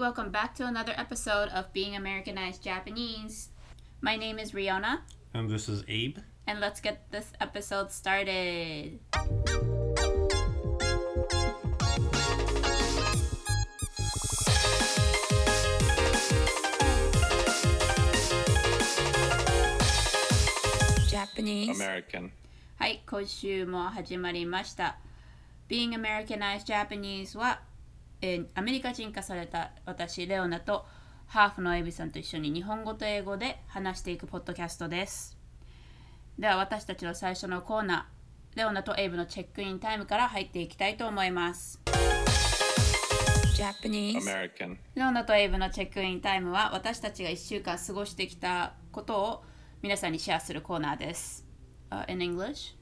welcome back to another episode of Being Americanized Japanese. My name is Riona, And this is Abe. and let's get this episode started. Japanese. American. はい、今週も始まりました。Being Americanized Japanese は、 えーアメリカ人化された私、レオナとハーフのエビさんと一緒に日本語と英語で話していくポッドキャストです。では私たちの最初のコーナー、レオナとエイブのチェックインタイムから入っていきたいと思います。Japanese American. レオナとエイブのチェックインタイムは私たちが1週間過ごしてきたことを皆さんにシェアするコーナーです。Uh, in English?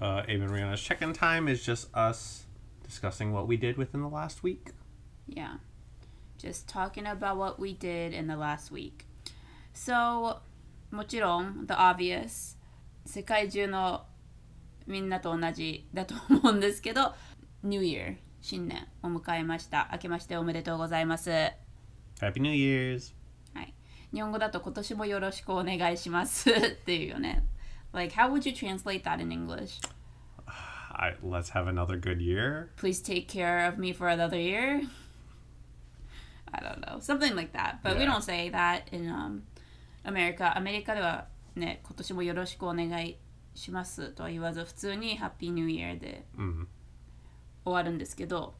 Uh, Abe and Rihanna's check-in time is just us discussing what we did within the last week. Yeah. Just talking about what we did in the last week. So, もちろん、the obvious 世界中のみんなと同じだと思うんですけど、New Year 新年を迎えました。明けましておめでとうございます。は Happy New Year's. い。日本語だと今年もよろしくお願いしますっていうよね。Like, how would you translate that in English? I, let's have another good year. please take care of me for another year. I don't know, something like that. But we Yeah. don't say that in um, America. アメリカではね、今年もよろしくお願いしますとは言わず、普通にハッピーニューイヤーで Mm. 終わるんですけど、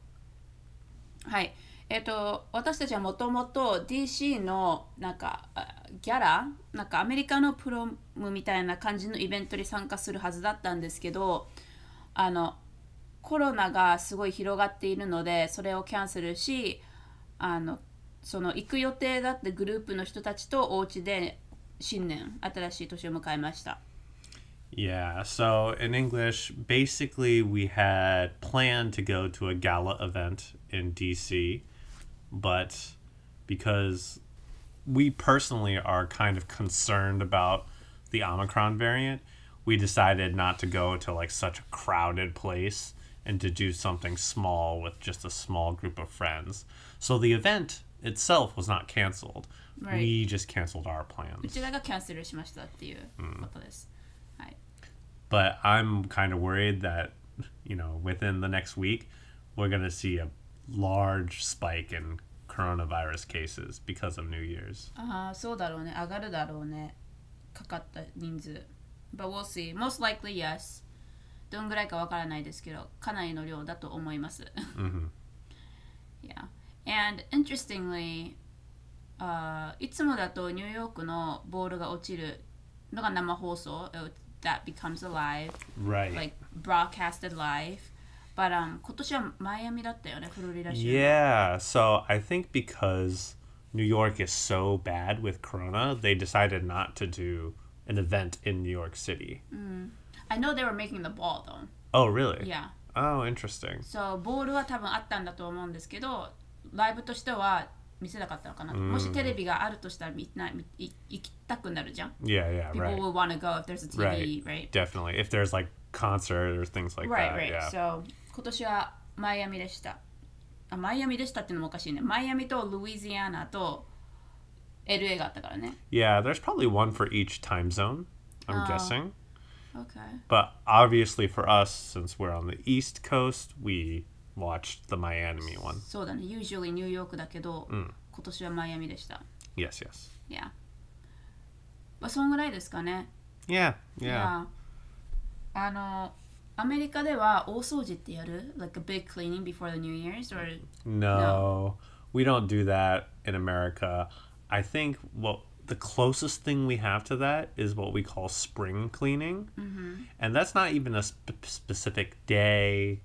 はい。えっ、と、私たちはもともと DC のなんかあギャラなんかアメリカのプロムみたいな感じのイベントに参加するはずだったんですけど、あの、コロナがすごい広がっているので、それをキャンセルし、あの、その行く予定だったグループの人たちとお家で新年、新しい年を迎えました。Yeah, so in English, basically we had planned to go to a gala event in DC, but because we personally are kind of concerned about the Omicron variant, we decided not to go to like such a crowded place and to do something small with just a small group of friends. So the event itself was not canceled. Right. We just canceled our う plans. ちらがキャンセルしましたっていうことです。はい。 but I'm kind of worried that you know within the next week we're going to see a large spike in coronavirus cases because of New Year's. ああ、そうだろうね。上がるだろうね。かかった人数。 But we'll see. Most likely yes. どんぐらいかわからないですけど、かなりの量だと思います。 hmm yeah. And interestingly, あーいつもだとニューヨークのボールが落ちるのが生放送。That becomes alive, Right. like broadcasted live. But、um, 今年はマイアミだったよね、フロリダ州。 yeah. So I think because New York is so bad with corona, they decided not to do an event in New York City. I know they were making the ball though. Oh, really? Yeah. Oh, interesting. そうボールは多分あったんだと思うんですけどライブとしては見せなかったのかなと、もしテレビがあるとしたらみんな行きたくなるじゃん Yeah, yeah, People right. will want to go if there's a TV, right? Definitely. If there's like concert or things like right, that. right. Yeah. So 今年はマイアミでしたあマイアミでしたっていうのもおかしいねマイアミとルイジアナと LA があったからね Yeah, there's probably one for each time zone, I'm Oh. guessing. Okay But obviously for us, since we're on the East Coast, we watched the Miami one. そうだね Usually ニューヨークだけど、今年はマイアミでした Yes, yes. Yeah まあそんぐらいですかね Yeah, yeah. いやあのアメリカでは大掃除ってやる Like a big cleaning before the New Year's or No, we don't do that in America. I think what the closest thing we have to that is what we call spring cleaning. And that's not even a sp- specific day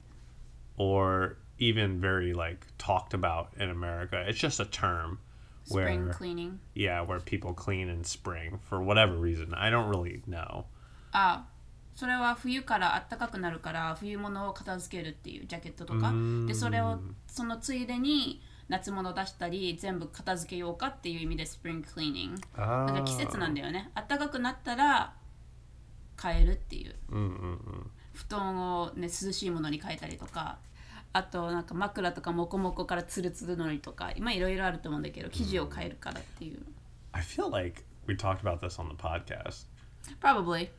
or even very like talked about in America. It's just a term spring where cleaning yeah, where people clean in spring for whatever reason. I don't really know. あそれは冬から暖かくなるから冬物を片付けるっていうジャケットとかでそれをそのついでに 夏物出したり全部片付けようかっていう意味でスプリングクリー。ニングだから季節なんだよね。暖かくなったら変えるっていう。Mm-mm-mm. 布団を、ね、涼しいものに変えたりとか。あとなんか枕とかモコモコからツルツルのりとか。今いろいろあると思うんだけど生地を変えるからっていう。I feel like we talked about this on the podcast. Probably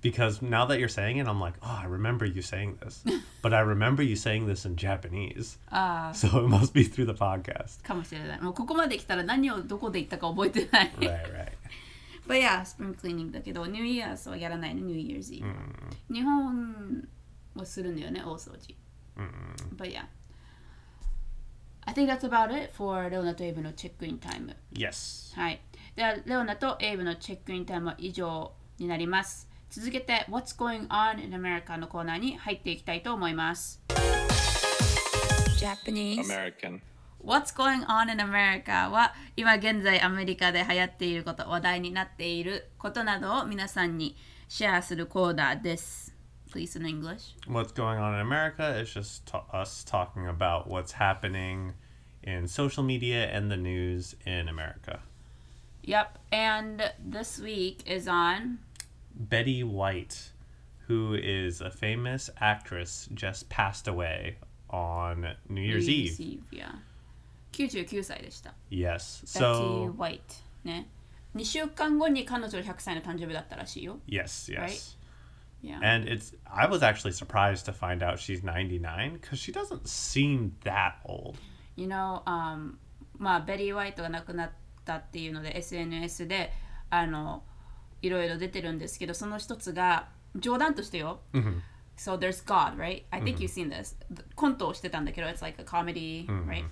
because now that you're saying it, I'm like, oh, I remember you saying this, but I remember you saying this in Japanese, あ so it must be through the podcast. あかもしれないもうここまで来たら何をどこで言ったか覚えてない Right, right. But yeah, spring cleaning だけど New Year's はやらないね New Year's Eve、日本はするんだよね大掃除 But yeah I think that's about it for レオナとエイブのチェックインタイム Yes. はい。では、レオナとエイブのチェックインタイムは以上になります。 続けて、What's Going On in America のコーナーに入っていきたいと思います。Japanese. American. What's Going On in America は今現在アメリカで流行っていること、話題になっていることなどを皆さんにシェアするコーナーです。Please in English. What's going on in America is just ta- us talking about what's happening in social media and the news in America. Yep. And this week is on Betty White, who is a famous actress, just passed away on New Year's New Year's Eve. Eve. Yeah. 99歳でした。 Yes. Betty So, White ね。2週間後に彼女100歳の誕生日だったらしいよ。 yes, yes. Right? Yeah. And it's I was actually surprised to find out she's 99 cuz she doesn't seem that old. you know, um, まあ、ベリー・ホワイトが亡くなったっていうので SNS であの いろいろ出てるんですけど、その一つが冗談としてよ。So there's God, right? I think you've seen this. コントをしてたんだけど、it's like a comedy, right?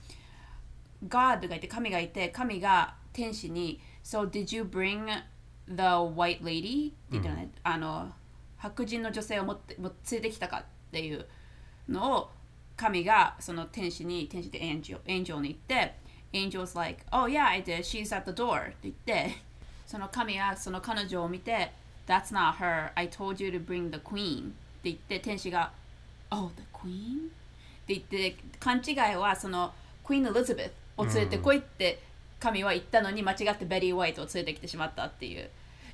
God がいて、神がいて、神が天使に、So did you bring the white lady? って言ってるね。あの、白人の女性を持っても連れてきたかっていうのを神がその天使に、天使ってエンジェル、エンジェルに言って、Angel's like, oh yeah, I did, she's at the door って言って、その神がその彼女を見て、That's not her, I told you to bring the queen って言って、天使が、Oh, the queen? って言って、勘違いはその Queen Elizabeth を連れてこいって神は言ったのに間違ってベリー・ホワイトを連れてきてしまったっていう。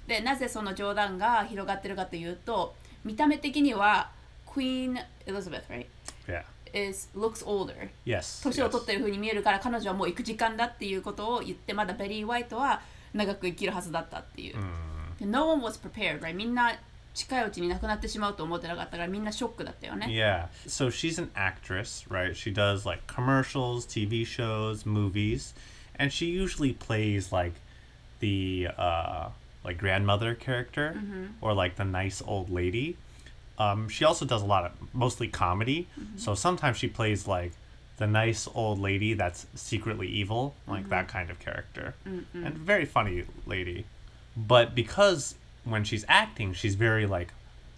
で、なぜその冗談が広がってるかというと、見た目的には Queen Elizabeth, right? Yeah. is looks older Yes. 年を.取ってる風に見えるから彼女はもう行く時間だっていうことを言ってまだベリー・ホワイトは長く生きるはずだったっていう。で No one was prepared, right? みんな近いうちに亡くなってしまうと思ってなかったからみんなショックだったよね。 Yeah. So she's an actress, right? She does like commercials, TV shows, movies, and she usually plays like the uh like grandmother character or like the nice old lady. Um she also does a lot of mostly comedy. So sometimes she plays like the nice old lady that's secretly evil, like that kind of character. And very funny lady. But because when she's acting, she's very like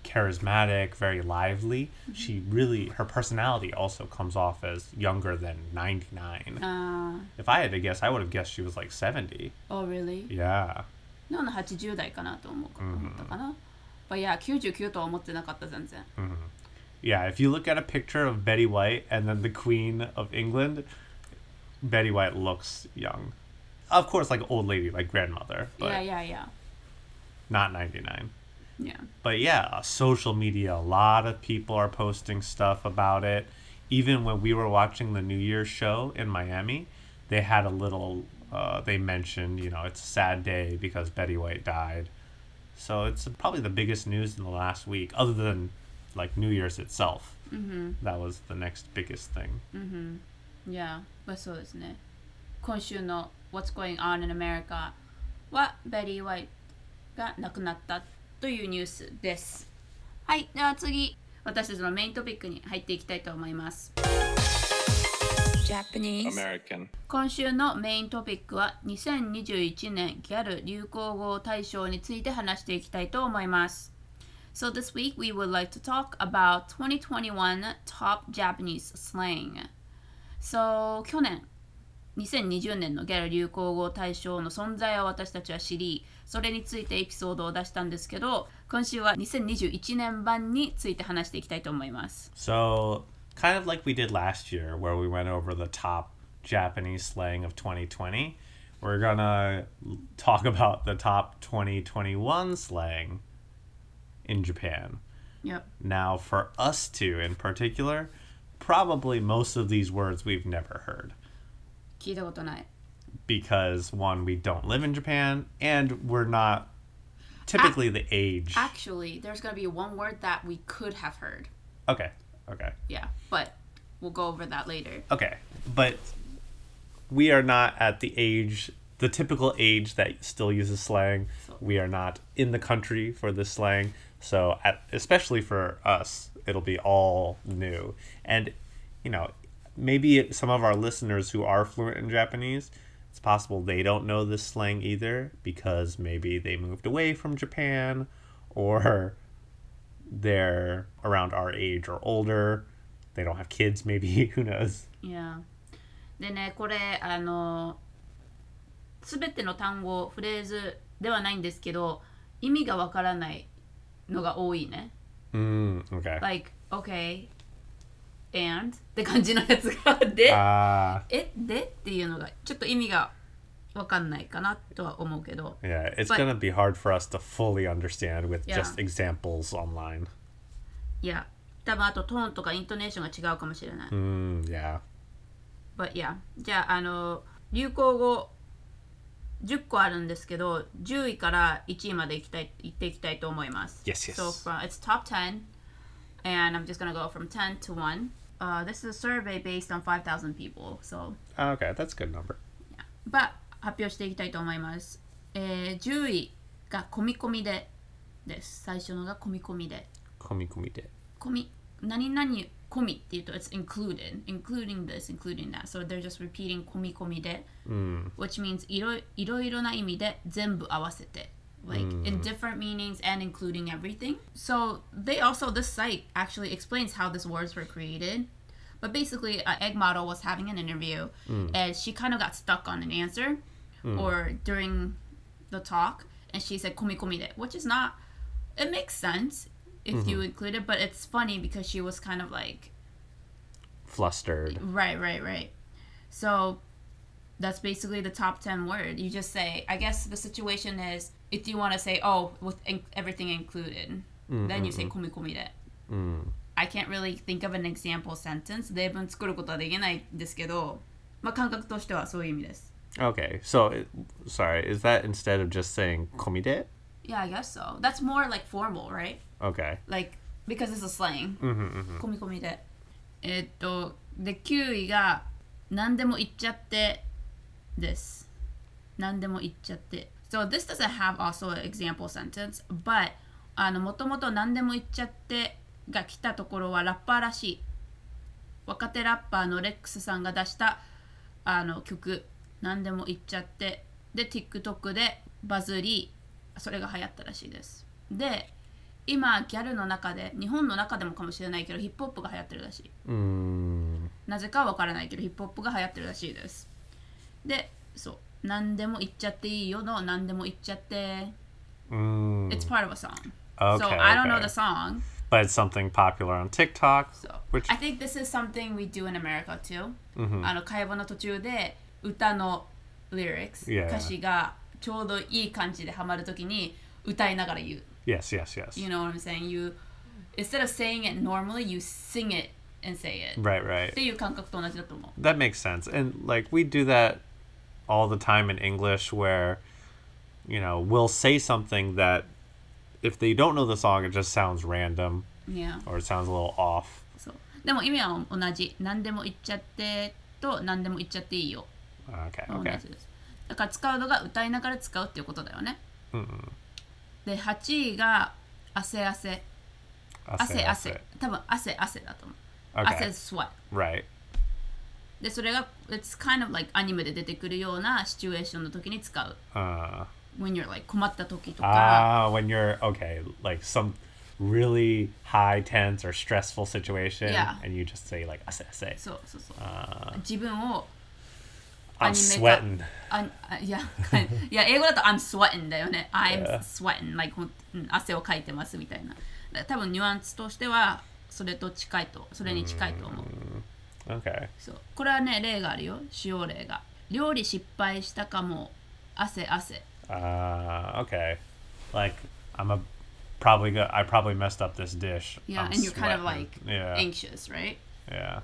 charismatic, very lively. She really her personality also comes off as younger than 99. あ If I had to guess, I would have guessed she was like 70. あ、Oh really? Yeah. なんの80代かなと思う思ったかな。まあいや、99とは思ってなかった全然。 yeah, if you look at a picture of Betty White and then the Queen of England, Betty White looks young. Of course, like old lady, like grandmother. yeah, yeah, yeah. Not 99. Yeah. But yeah, uh, social media, a lot of people are posting stuff about it. Even when we were watching the New Year's show in Miami, they had a little, uh, they mentioned, you know, it's a sad day because Betty White died. So it's probably the biggest news in the last week, other than like New Year's itself. Mm-hmm. That was the next biggest thing. いや、まあそうですね。今週の What's Going On in America はベリー・ホワイトが亡くなったというニュースです。はい、では次、私たちのメイントピックに入っていきたいと思います。Japanese. American. 今週のメイントピックは2021年ギャル流行語大賞について話していきたいと思います。So this week we would like to talk about 2021 top Japanese slang. So 去年2020年のギャル流行語大賞の存在を私たちは知り、それについてエピソードを出したんですけど、今週は2021年版について話していきたいと思います。 So, kind of like we did last year, where we went over the top Japanese slang of 2020, we're gonna talk about the top 2021 slang in Japan. Yep. Now, for us two in particular, probably most of these words we've never heard 聞いたことない because one, we don't live in Japan, and we're not typically the age. Actually, there's gonna be one word that we could have heard. Okay, okay, Yeah, but we'll go over that later. okay. But we are not at the age, the typical age that still uses slang. We are not in the country for this slang. So, at, especially for us, it'll be all new. And, you know, maybe some of our listeners who are fluent in Japanese, it's possible they don't know this slang either because maybe they moved away from Japan or they're around our age or older. They don't have kids, maybe. Who knows? Yeah. でね、これ、あの、すべての単語、フレーズではないんですけど、意味がわからない のが多いね。Mm, okay. like, okay, and って感じのやつがで、Ah, えでっていうのがちょっと意味がわかんないかなとは思うけど yeah, it's But- gonna be hard for us to fully understand with Yeah. just examples online. いや多分あとトーンとかイントネーションが違うかもしれない、Mm, yeah. But yeah じゃああの流行語10個あるんですけど10位から1位までいきたい行っていきたいと思います Yes, yes. So from, it's top 10 and I'm just gonna go from 10 to 1 uh, This is a survey based on 5,000 people so Ah, Okay, that's a good number. But 発表していきたいと思います。えー、10位が込み込みでです。最初のが込み込みで。Komi komi de. 込み、何々 込みっていうと、it's included, including this, including that. So they're just repeating 込み込みで、 Mm, which means いろいいろいろな意味で全部合わせて。Like in different meanings and including everything. So they also, this site actually explains how these words were created. But basically, uh, Egg Model was having an interview and she kind of got stuck on an answer or during the talk and she said komi komi de, which is not, it makes sense if you include it, but it's funny because she was kind of like, flustered. right, right, right. So that's basically the top 10 word. You just say, I guess the situation is if you want to say, oh, with in- everything included, then you say komi komi de. Mm. I can't really think of an example sentence. 例文作ることはできないんですけど、まあ感覚としてはそういう意味です。 Okay, so it- sorry, is that instead of just saying komide? Yeah, I guess so. That's more like formal, right? Okay. Like, because it's a slang. Mm-hmm, 込み込みで。えっと、で、9位が、何でも言っちゃってです。何でも言っちゃって。So this doesn't have also an example sentence, but あの、もともと何でも言っちゃってが来たところはラッパーらしい。若手ラッパーのレックスさんが出したあの曲、何でも言っちゃって。で、TikTok でバズり、それが流行ったらしいです。で、今、ギャルの中で、日本の中でもかもしれないけど、ヒップホップが流行ってるらしい。Mm, なぜかはわからないけど、ヒップホップが流行ってるらしいです。で、そう。何でも言っちゃっていいよの何でも言っちゃって。mm. It's part of a song. Okay, so I don't know okay. the song. But it's something popular on TikTok, So which I think this is something we do in America too. Mhm. あの会話の途中で歌の lyrics、Yeah. 歌詞がちょうどいい感じでハマるときに歌いながら言う。yes, yes, yes. You know what I'm saying? You instead of saying it normally, you sing it and say it. Right, right. っていう感覚と同じだと思う。 That makes sense. And like we do that all the time in English where you know, we'll say something that if they don't know the song it just sounds random Yeah. or it sounds a little off. そうでも意味は同じ。何でも言っちゃってと何でも言っちゃっていいよ。 Okay, 同 okay. じです。だから使うのが歌いながら使うっていうことだよね。 Mm-mm. で、8位が汗汗。汗.汗。多分汗汗だと思う。Okay. 汗 sweat。Right. で、それが、it's kind of like アニメで出てくるようなシチュエーションの時に使う。Uh when you're like 困った時とか。ah, when you're okay, like some really high tense or stressful situation Yeah. and you just say like ase ase. そうそうそう。Uh, 自分を I'm sweating. いやいや英語だと I'm sweating だよね I'm sweating like 汗をかいてますみたいな多分ニュアンスとしてはそれと近いとそれに近いと思う Okay. そうこれはね例があるよ使用例が料理失敗したかも汗汗 Uh, okay. Like I'm a probably go- I probably messed up this dish. yeah I'm and you're kind of sweating. like yeah, anxious right yeah.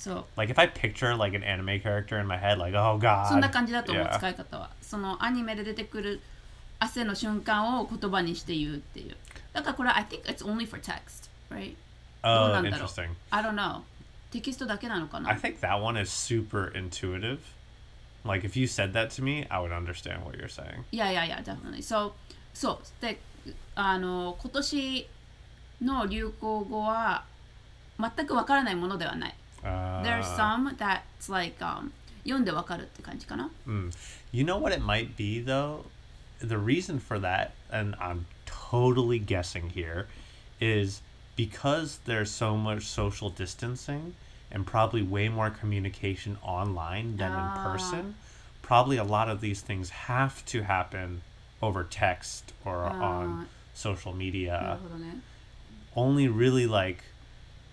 そう Like if I picture like an anime character in my head, like oh god. そんな感じだと思う Yeah. 使い方はそのアニメで出てくる汗の瞬間を言葉にして言うっていうだからこれ I think it's only for text right どう Oh, なんだろう interesting. I don't know テキストだけなのかな I think that one is super intuitive. Like if you said that to me, I would understand what you're saying. いやいやいや definitely so そうであの今年の流行語は全くわからないものではない Uh, There's some that's like、um, 読んでわかるって感じかな You know what it might be though? The reason for that, and I'm totally guessing here, is because there's so much social distancing and probably way more communication online than Ah. in person. Probably a lot of these things have to happen over text or on social な media. るほどね Only really like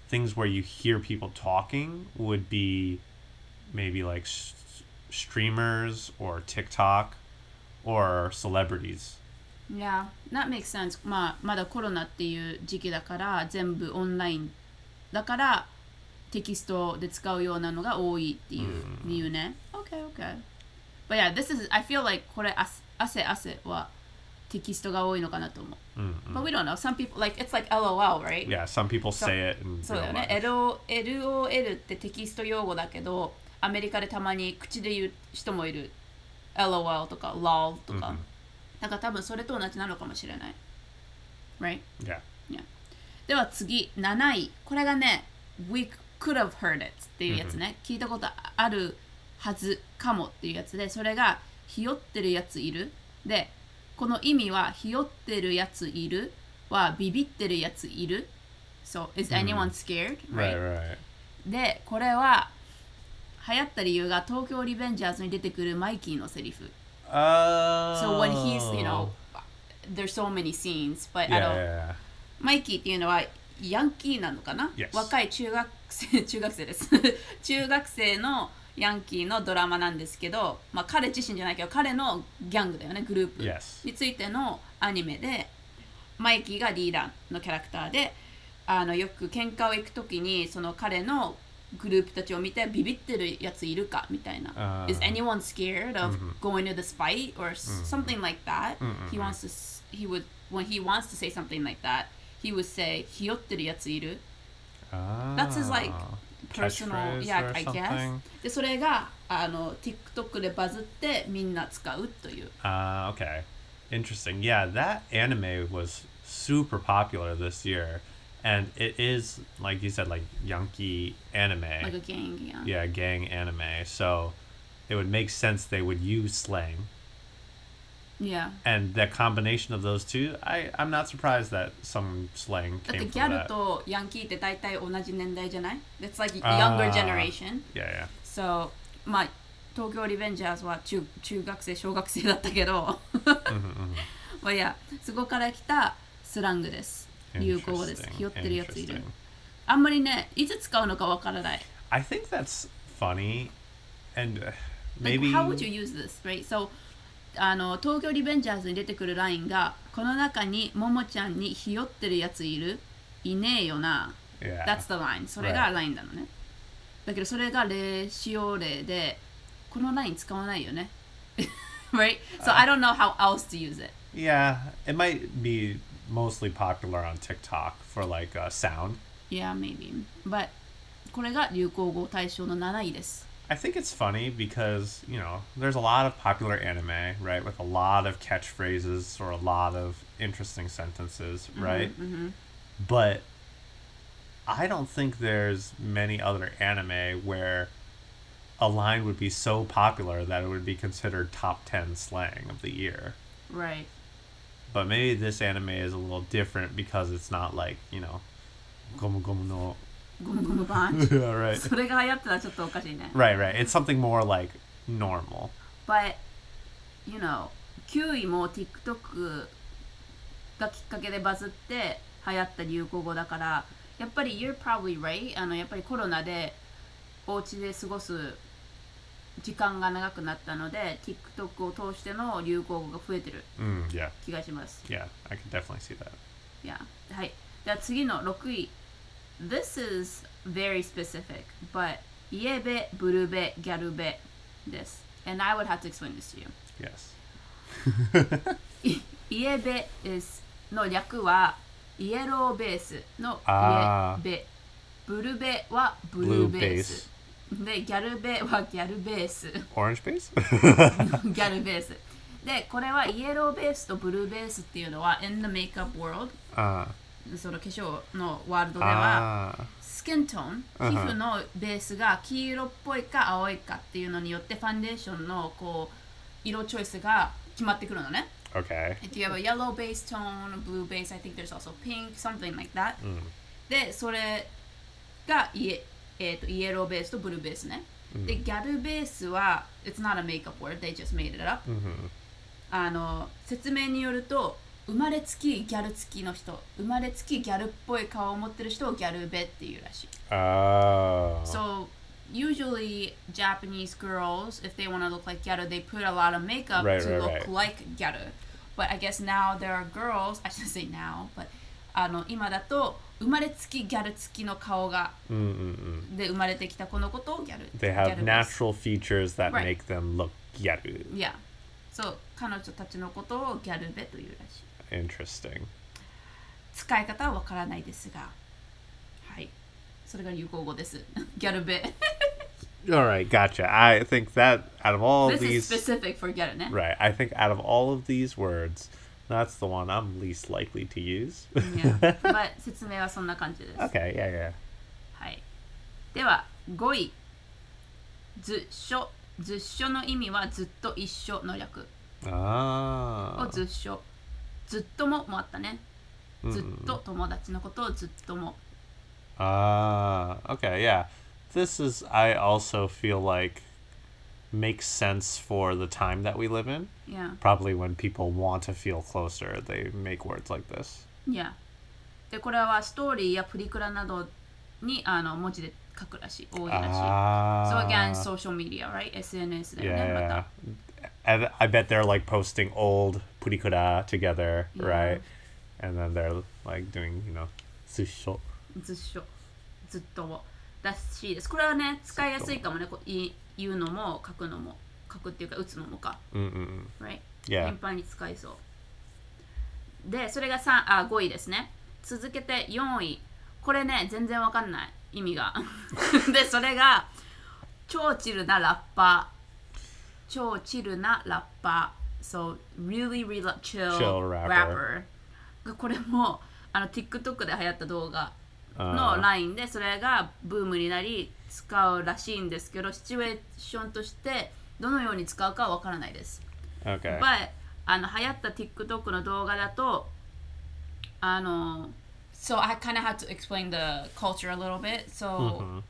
things where you hear people talking would be maybe like s- streamers or TikTok or celebrities. Yeah, that makes sense. まあ、まだコロナっていう時期だから全部オンラインだからテキストで使うようなのが多いっていう理由ね。Okay, okay. But yeah, this is, I feel like これあ汗汗は テキストが多いのかなと思う。But we don't know. Some people, like, it's like LOL, right? Yeah, some people say it in そうだよね。LOL ってテキスト用語だけど、アメリカでたまに口で言う人もいる。LOL とか LOL とか。だから多分それと同じなのかもしれない。Right? Yeah. Yeah. では次、7位。これがね、We could have heard it っていうやつね。聞いたことあるはずかもっていうやつで、それが、ひよってるやついる。で、この意味は、ひよってるやついる？は、ビビってるやついる？So, is anyone scared? Right, right. で、これは、流行った理由が東京リベンジャーズに出てくるマイキーのセリフ。Oh. So when he's, you know, there's so many scenes, but I Yeah, don't, yeah, yeah. マイキーっていうのはヤンキーなのかな、Yes. 若い中学生中学生です 中学生のヤンキーのドラマなんですけど、まあ、彼自身じゃないけど彼のギャングだよねグループ.についてのアニメでマイキーがリーダーのキャラクターであのよく喧嘩を行く時にその彼のグループたちを見てビビってるやついるかみたいな。あー Is anyone scared of going to this fight or something like that? He wants to he would when he wants to say something like that, he would say ひよってるやついる That's his like Ah. personal Catchphrase yeah or I guess something? でそれがあの TikTok でバズってみんな使うという Uh, okay. Interesting. Yeah, that anime was super popular this year. And it is, like you said, like Yankee anime. like a gang yeah. yeah, gang anime. So it would make sense they would use slang. Yeah And that combination of those two, I, I'm not surprised that some slang だって came ギ from ャル that. とヤンキーって大体同じ年代じゃない ?That's like あー younger generation Yeah, yeah. So まあ東京リベンジャーズは中中学生小学生だったけどまあいやそこから来たスラングです流行語です Interesting, ひよってるやついる interesting. あんまりねいつ使うのかわからない I think that's funny. And uh, Like, maybe. how would you use this, right? So, あの東京リベンジャーズに出てくるラインがこの中にももちゃんにひよってるやついるいねえよな Yeah. That's the line それがラインなのねだけどそれが例使用例でこのライン使わないよね right? So I don't know how else to use it Yeah, it might be mostly popular on TikTok for like uh, sound. Yeah, maybe But これが流行語大賞の7位です I think it's funny because, you know, there's a lot of popular anime, right, with a lot of catchphrases or a lot of interesting sentences, mm-hmm, right? Mm-hmm. But I don't think there's many other anime where a line would be so popular that it would be considered top 10 slang of the year. Right But maybe this anime is a little different because it's not like, you know, gomu gomu no. ゴムゴムパンチ yeah, right. それが流行ったらちょっとおかしいね Right, right. It's something more like normal. But, you know, 9位も TikTok がきっかけでバズって流行った流行語だから、やっぱり You're probably right あのやっぱりコロナでお家で過ごす時間が長くなったので TikTok を通しての流行語が増えてる Mm, yeah, 気がします。yeah. I can definitely see that. いやはい。では次の6位。This is very specific, but イエベ、ブルベ、ギャルベです。And I would have to explain this to you. Yes. いイエベ is の略はイエローベースのあーイエベ。ブルベはブル Blue ーベース。で、ギャルベはギャルベース。 Orange base? ギャルベース。で、これはイエローベースとブルーベースっていうのは in the makeup world uh, その化粧のワールドでは ah, スキントーン皮うん膚のベースが黄色っぽいか青いかっていうのによってファンデーションのこう色チョイスが決まってくるのね。okay. If you have a yellow base tone, blue base, I think there's also pink, something like that. で、それがイエ,、えー、とイエローベースとブルーベースね。で、ギャルベースは、it's not a makeup word, they just made it up. あの説明によると、生まれつきギャル付きの人、生まれつきギャルっぽい顔を持ってる人をギャルベっていうらしい。Oh. So usually Japanese girls, if they want to look like gyaru, they put a lot of makeup Right, to right, look right. like gyaru. But I guess now there are girls, I shouldn't say now, but あの今だと生まれつきギャル付きの顔が Mm-mm-mm. で生まれてきたこのことをギャル。They ギャ have natural features that make them look gyaru. Yeah. そう、彼女たちのことをギャルベというらしい。Interesting. 使い方はわからないですが。はい。それが流行語です。ギャルベ。 All right, gotcha. I think that out of all of This is these, specific for ギャルね。 right? I think out of all of these words, that's the one I'm least likely to use. Yeah. But 説明はそんな感じです。 okay, yeah, yeah. はい。では5位。ず書。ず書の意味はずっと一緒の略。 Ah. をずっ書。 ずっとももあったね。ずっと友達のことをずっとも。Ah, okay, yeah. This is, I also feel like, makes sense for the time that we live in. Yeah. Probably when people want to feel closer, they make words like this. Yeah. で、これはストーリーやプリクラなどにあの文字で書くらしい。多いらしい。Ah. So again, social media, right? SNS だよね、ま yeah. た。And I bet they're like posting old purikura together, Yeah. right? And then they're like doing, you know, しょ。ずっとも。らしいです。これはね、使いやすいかもね。こうい言うのも書くのも。書くっていうか、打つのもか。Mm-mm. right? Yeah. 頻繁に使いそう。で、それが3あ5位ですね。続けて4位。これね、全然わかんない。意味が。で、それが、超チルなラッパー。超チルなラッパー。So, really, really chill, Chill rapper. rapper. これも、あの、TikTok で流行った動画あのーラインで、それがブームになり、使うらしいんですけど、シチュエーションとして、どのように使うかはわからないです。Okay. But あの流行った TikTok の動画だとあの So I kind of had to explain the culture a little bit. So、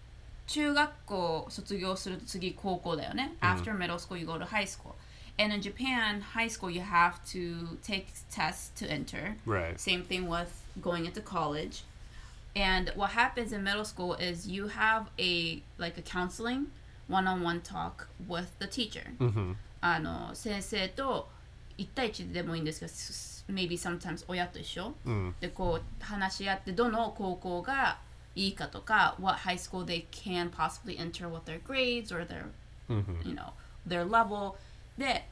中学校卒業すると次高校だよね。After middle school you go to high school. And in Japan, high school you have to take tests to enter. Right. Same thing with going into college. And what happens in middle school is you have a like a counseling one-on-one talk with the teacher. あの先生と1対1でもいいんですけど、s- maybe sometimes 親と一緒、でこう話し合ってどの高校が いいかとか、what high school they can possibly enter, what their grades or their, you know, their level. で、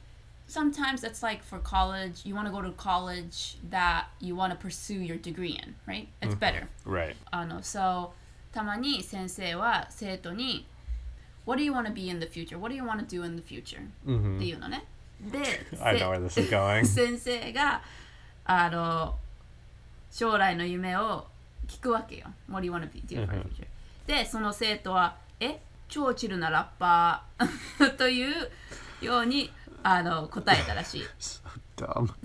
sometimes it's like for college, you want to go to college that you want to pursue your degree in, right? It's better. Right. あの so たまに先生は生徒に What do you want to be in the future? What do you want to do in the future? っていうのね。で、 I せ know where this is going. 先生があの将来の夢を 聞くわけよ。What do you want to be do for future? で、その生徒は、え超チルなラッパーというようにあの答えたらしい。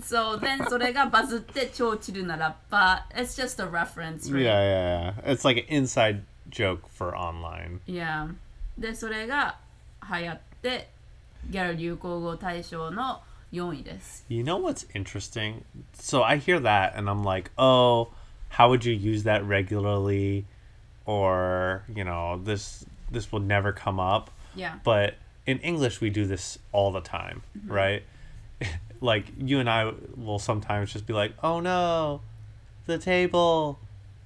So then それがバズって超チルなラッパー。It's just a reference, right? Yeah, yeah, yeah. It's like an inside joke for online. Yeah. で、それが流行って、ギャル流行語大賞の4位です。You know what's interesting? So I hear that and I'm like, oh, how would you use that regularly? Or, you know, this this will never come up. Yeah. But in English we do this all the time, mm-hmm. right? like you and I will sometimes just be like, "Oh no, the table,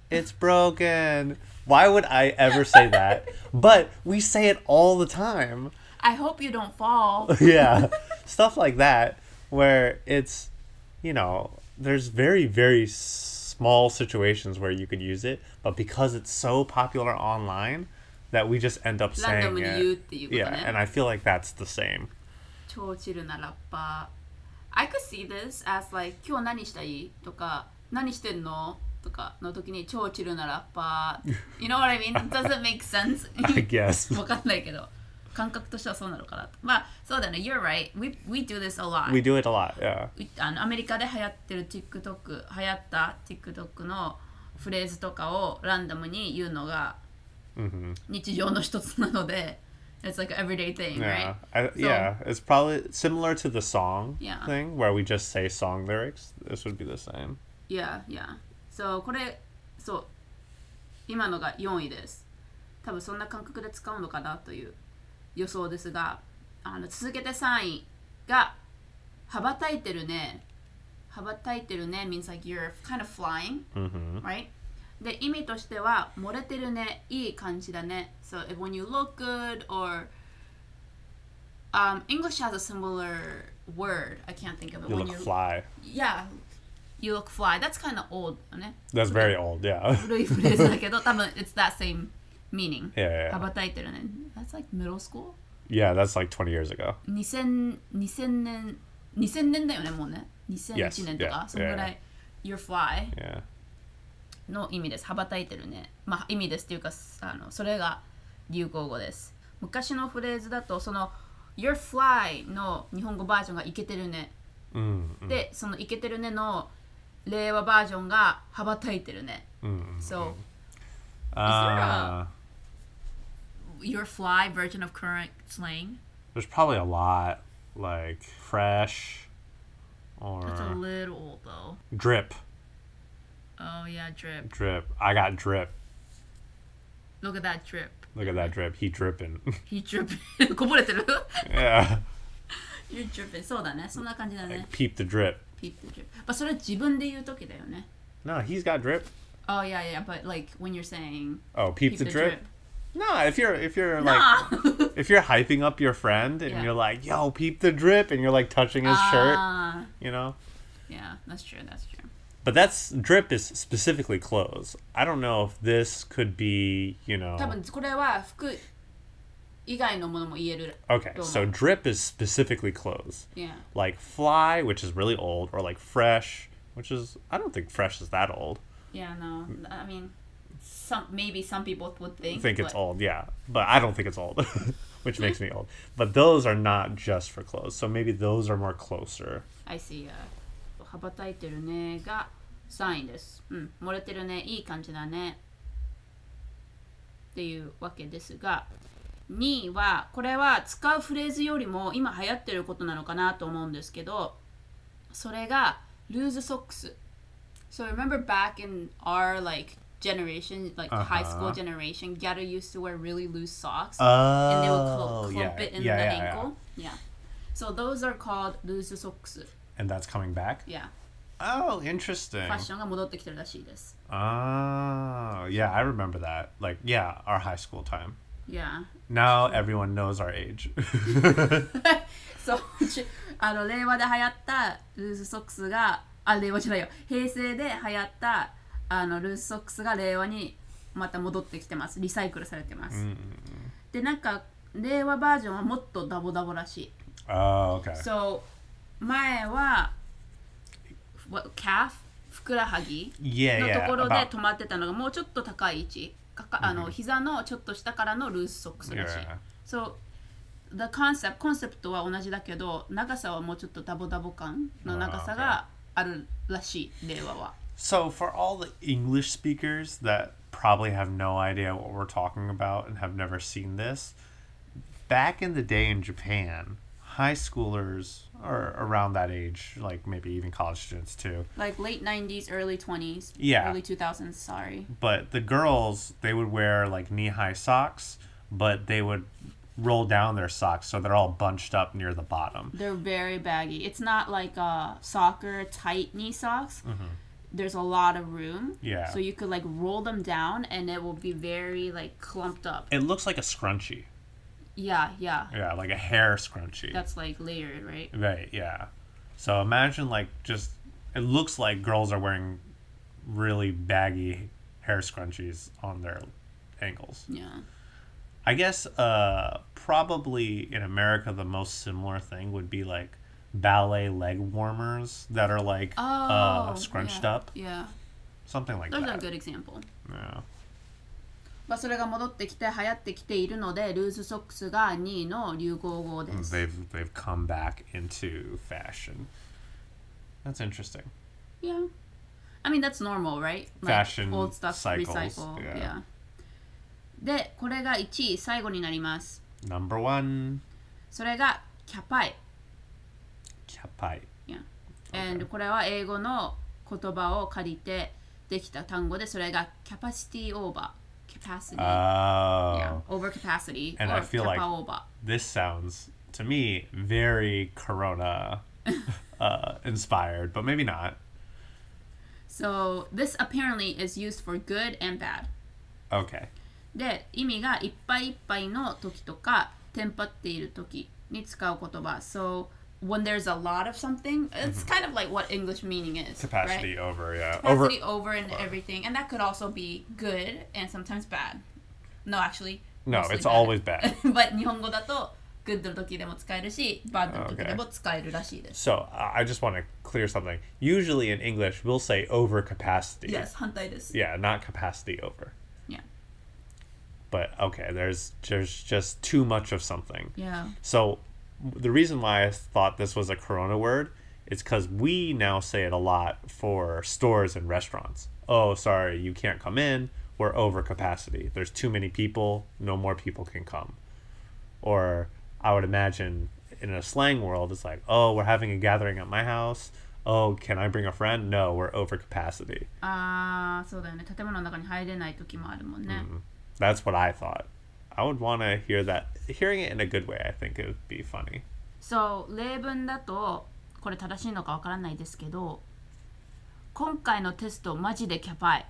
it's broken." Why would I ever say that? But we say it all the time. I hope you don't fall. yeah. Stuff like that where it's, you know, there's very, very small situations where you could use it, but because it's so popular online that we just end up saying ランダムに言うっ it. ていうことね。 Yeah, and I feel like that's the same. 超チルなラッパー I could see this as like 今日何したいとか何してんのとかの時に超チルなラッパー You know what I mean? Does it make sense? I guess. わかんないけど 感覚としてはそうなのかなとまあそうだね You're right we, we do this a lot We do it a lot, yeah. うあのアメリカで流行ってる TikTok 流行った TikTok のフレーズとかをランダムに言うのが hmm 日常の一つなので It's like an everyday thing, Yeah. right? I, yeah, it's probably similar to the song Yeah. thing where we just say song lyrics. This would be the same. Yeah, yeah. So これそう今のが4位です。多分そんな感覚で使うのかなという予想ですが、あの続けて3位が羽ばたいてるね。羽ばたいてるね means like you're kind of flying, hmm right? で意味としては漏れてるね、いい感じだね。So if when you look good or um, English has a similar word. I can't think of it. You when look you fly. yeah, you look fly. That's kind of old だね。That's very old, yeah. 古いフレーズだけど多分 it's that same meaning? Yeah, yeah, 羽 yeah. ばたいてるね That's like middle school? Yeah, that's like 20 years ago. 2000 2000年2000年だよねもうね Yes, 2001年とか yeah, そのぐらい You're fly Yeah. の意味です羽ばたいてるねまあ意味ですっていうかあのそれが流行語です昔のフレーズだとその You're fly の日本語バージョンがいけてるね Mm, でそのいけてるねの令和バージョンが羽ばたいてるね mm. So Uh, your fly version of current slang there's probably a lot like fresh It's a or little old though. drip. Oh yeah, drip. Drip. I got drip. Look at that drip. Look at that drip. He dripping. He dripping. こぼれてる yeah. You're dripping. そうだね。そんな感じだね Like,。peep the drip. Peep the drip. まあそれは自分で言うときだよね。 No, he's got drip. Oh yeah, yeah. But like when you're saying Oh, peep, peep the, drip. No, if you're if you're like Nah. if you're hyping up your friend and Yeah. you're like, "Yo, peep the drip," and you're like touching his shirt, Ah, you know. yeah, that's true. That's true. But that's drip is specifically clothes. I don't know if this could be, you know. 多分これは服以外のものも言える。 Okay, Don't so know. drip is specifically clothes. Yeah. Like fly, which is really old, or like fresh, which is I don't think fresh is that old. Yeah, no. I mean, Some maybe some people would think. Think it's but- old, yeah. But I don't think it's old, which makes me old. But those are not just for clothes. So maybe those are more closer. I see. 羽ばたいてるねが3位です。うん、漏れてるね、いい感じだね。っていうわけですが、2位は、これは使うフレーズよりも今流行ってることなのかなと思うんですけど、それが lose socks。So remember back in our like generation, like high school Uh-huh. generation, Gyaru used to wear really loose socks. and they would Oh, cl- clump it in the ankle. Yeah. So those are called loose socks. And that's coming back? Yeah. Oh, interesting. ファッションが戻ってきてるらしいです。 Oh, yeah, I remember that. Like, yeah, our high school time. Yeah. Now everyone knows our age. そう、ちあの令和で流行ったルーズソックスが、あ、令和じゃないよ。平成で流行った あのルーズソックスが令和にまた戻ってきてます。リサイクルされてます。で、なんか令和バージョンはもっとダボダボらしい。oh, okay. So 前は what, calf ふくらはぎ yeah, のと.ころで about- 止まってたのがもうちょっと高い位置かかあの膝のちょっと下からのルースソックスらしい Yeah. So the concept コンセプトは同じだけど長さはもうちょっとダボダボ感の長さがあるらしい令和は So, for all the English speakers that probably have no idea what we're talking about and have never seen this, back in the day in Japan, high schoolers or around that age, like maybe even college students too, like late 90s early 20s Yeah. early 2000s sorry. But the girls, they would wear like knee high socks, but they would roll down their socks so they're all bunched up near the bottom. they're very baggy. It's not like uh, soccer tight knee socks there's a lot of room. Yeah. So you could like roll them down and it will be very like clumped up. It looks like a scrunchie. Yeah, yeah. Yeah, like a hair scrunchie. That's like layered, right? Right, yeah. So imagine like just it looks like girls are wearing really baggy hair scrunchies on their ankles. Yeah. I guess uh probably in America the most similar thing would be like ballet leg warmers that are like Oh. uh scrunched yeah. up. Yeah. Something like Those are a that. good example. Yeah. まあそれが戻ってきて流行ってきているのでルーズソックスが2位の流行語です。They've they've come back into fashion. That's interesting. Yeah. I mean that's normal, right? Fashion old stuff cycles, recycle. yeah. Yeah. で、これが1位最後になります。Number one, それがキャパイ。Kapai. Yeah. And これは英語の言葉を借りてできた単語でそれが capacity over capacity Oh. yeah over capacity And or I feel like- over This sounds to me very Corona uh, inspired, but maybe not. so this apparently is used for good and bad Okay. で意味がいっぱいいっぱいの時とかテンパっている時に使う言葉 so when there's a lot of something it's kind of like what English meaning is right? Capacity over, yeah. Over capacity over and everything, and that could also be good and sometimes bad. No, actually. No, mostly it's bad. always bad. but 日本語だと good の時でも使えるし bad の時 Okay. でも使えるらしいです。 So uh, I just want to clear something. Usually in English, we'll say over capacity. Yes, 反対です。 Yeah, not capacity over. Yeah. But okay, there's there's just too much of something. Yeah. So the reason why I thought this was a Corona word is because we now say it a lot for stores and restaurants. Oh, sorry, you can't come in. We're over capacity. There's too many people. No more people can come. Or I would imagine in a slang world, it's like, oh, we're having a gathering at my house. Oh, can I bring a friend? No, we're over capacity. Ah, mm, that's what I thought. I would want to hear that. Hearing it in a good way, I think it would be funny.そう、例文だと、これ正しいのかわからないですけど、今回のテストマジでキャパイ。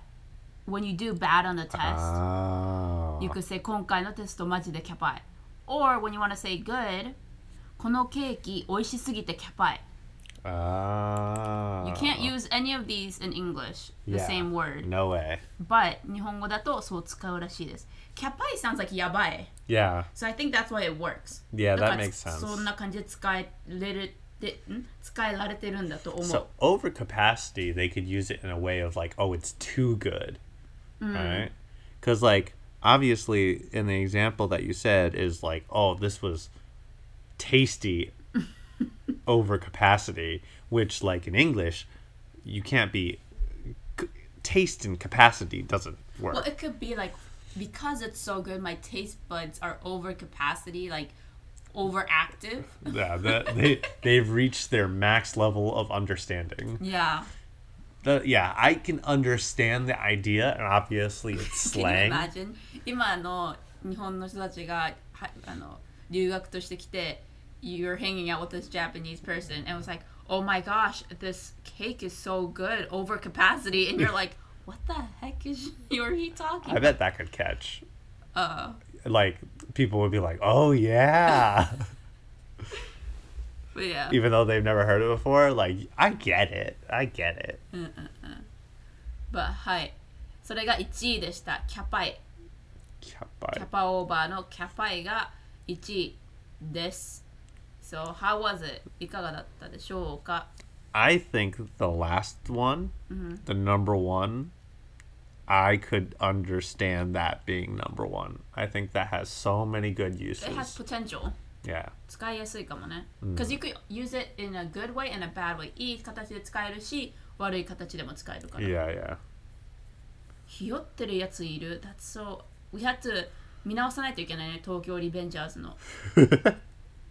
When you do bad on the test, Oh. You could say 今回のテストマジでキャパイ。Or when you want to say good, このケーキ美味しすぎてキャパイ。 Ah. You can't use any of these in English, the Yeah. same word. No way. But 日本語だとそう使うらしいです。キャパイ sounds like やばい。 Yeah. So I think that's why it works. Yeah, だか that ら makes sense. そんな感じで使えれるでん使えられてるんだと思う。 So overcapacity, they could use it in a way of like, oh, it's too good, right? Because like obviously, in the example that you said is like, oh, this was tasty overcapacity, which like in English, you can't be. c- Taste and capacity doesn't work. Well, it could be like because it's so good, my taste buds are over capacity, like overactive. yeah, that, they they've reached their max level of understanding. Yeah. The, yeah, I can understand the idea, and obviously it's Can you slang. imagine? 今あの日本の人たちがはあの留学としてきて You're hanging out with this Japanese person and it was like Oh my gosh this cake is so good over capacity and you're like What the heck is are he talking I bet that could catch. Uh, Like people would be like, "Oh yeah," but yeah even though they've never heard it before. Like, I get it. I get it. But はいそれが1位でしたキャパイ Yeah, キャ but パオーバーのキャパイが1位です So how was it? いかがだったでしょうか I think the last one, the number one, I could understand that being number one. I think that has so many good It has uses. potential Yeah. 使いやすいかもね。Because you could use it in a good way and a bad way. いい形で使えるし、悪い形でも使えるから。Yeah, yeah. ひよってるやついる。That's so... We had to 見直さないといけないね。東京リベンジャーズの。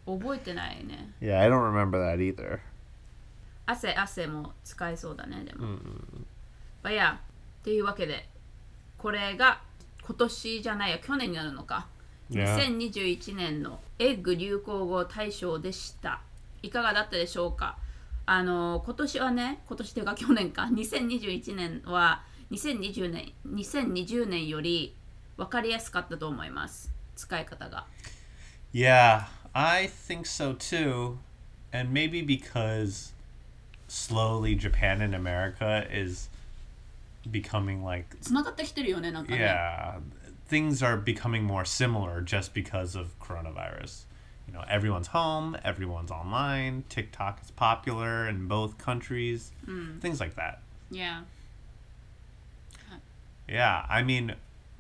覚えてないね。Yeah, I don't remember that either. 汗汗も使えそうだね。でも。まあいや、っていうわけで、これが今年じゃないや、去年になるのか。Yeah. 2021年のエッグ流行語大賞でした。いかがだったでしょうか？あの今年はね今年というか去年か2021年は2020年2020年より分かりやすかったと思います使い方が Yeah, I think so too. And maybe because slowly Japan and America is becoming like つながってきてるよねなんかね yeah, things are becoming more similar just because of coronavirus. You know, everyone's home, everyone's online, TikTok is popular in both countries, things like that. Yeah Yeah, I mean,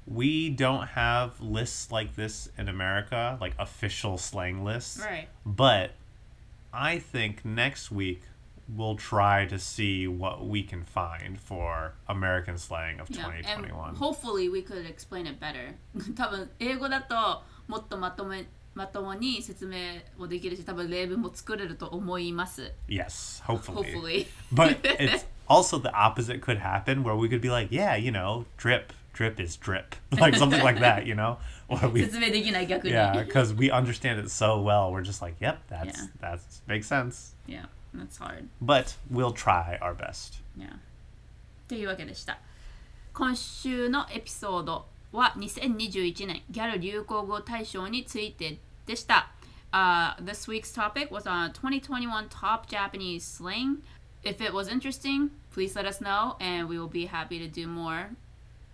we don't have lists like this in America, like official slang lists. right But I think next week we'll try to see what we can find for American slang of Yeah, and 2021. hopefully we could explain it better 多分英語だともっとまとめまともに説明もできるし多分例文も作れると思います Yes, hopefully. hopefully But it's also the opposite could happen where we could be like, yeah, you know, drip, drip is drip. Like something like that, you know? Or we 説明できない逆に Yeah, because we understand it so well. We're just like, yep, that's Yeah. that's makes sense. yeah that's hard But we'll try our best. Yeah. というわけでした。今週のエピソードは2021年ギャル流行語大賞についてでした。Uh, this week's topic was on 2021 top Japanese slang. If it was interesting, please let us know and we will be happy to do more.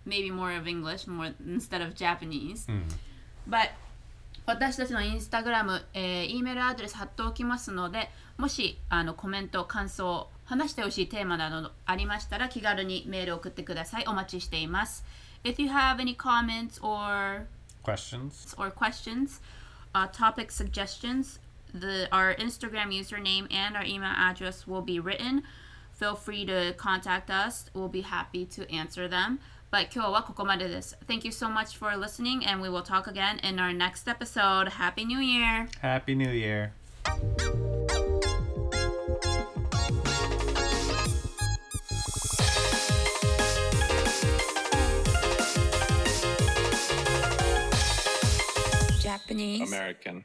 Maybe more of English more instead of Japanese. But 私たちのインスタグラム、えー、E メールアドレス貼っておきますのでもしあのコメント感想話してほしいテーマなどありましたら気軽にメールを送ってくださいお待ちしています If you have any comments or Questions? or questions uh, topic suggestions the our Instagram username and our email address will be written feel free to contact us we'll be happy to answer them but 今日はここまでです Thank you so much for listening and we will talk again in our next episode Happy New Year Happy New Year. Japanese. American.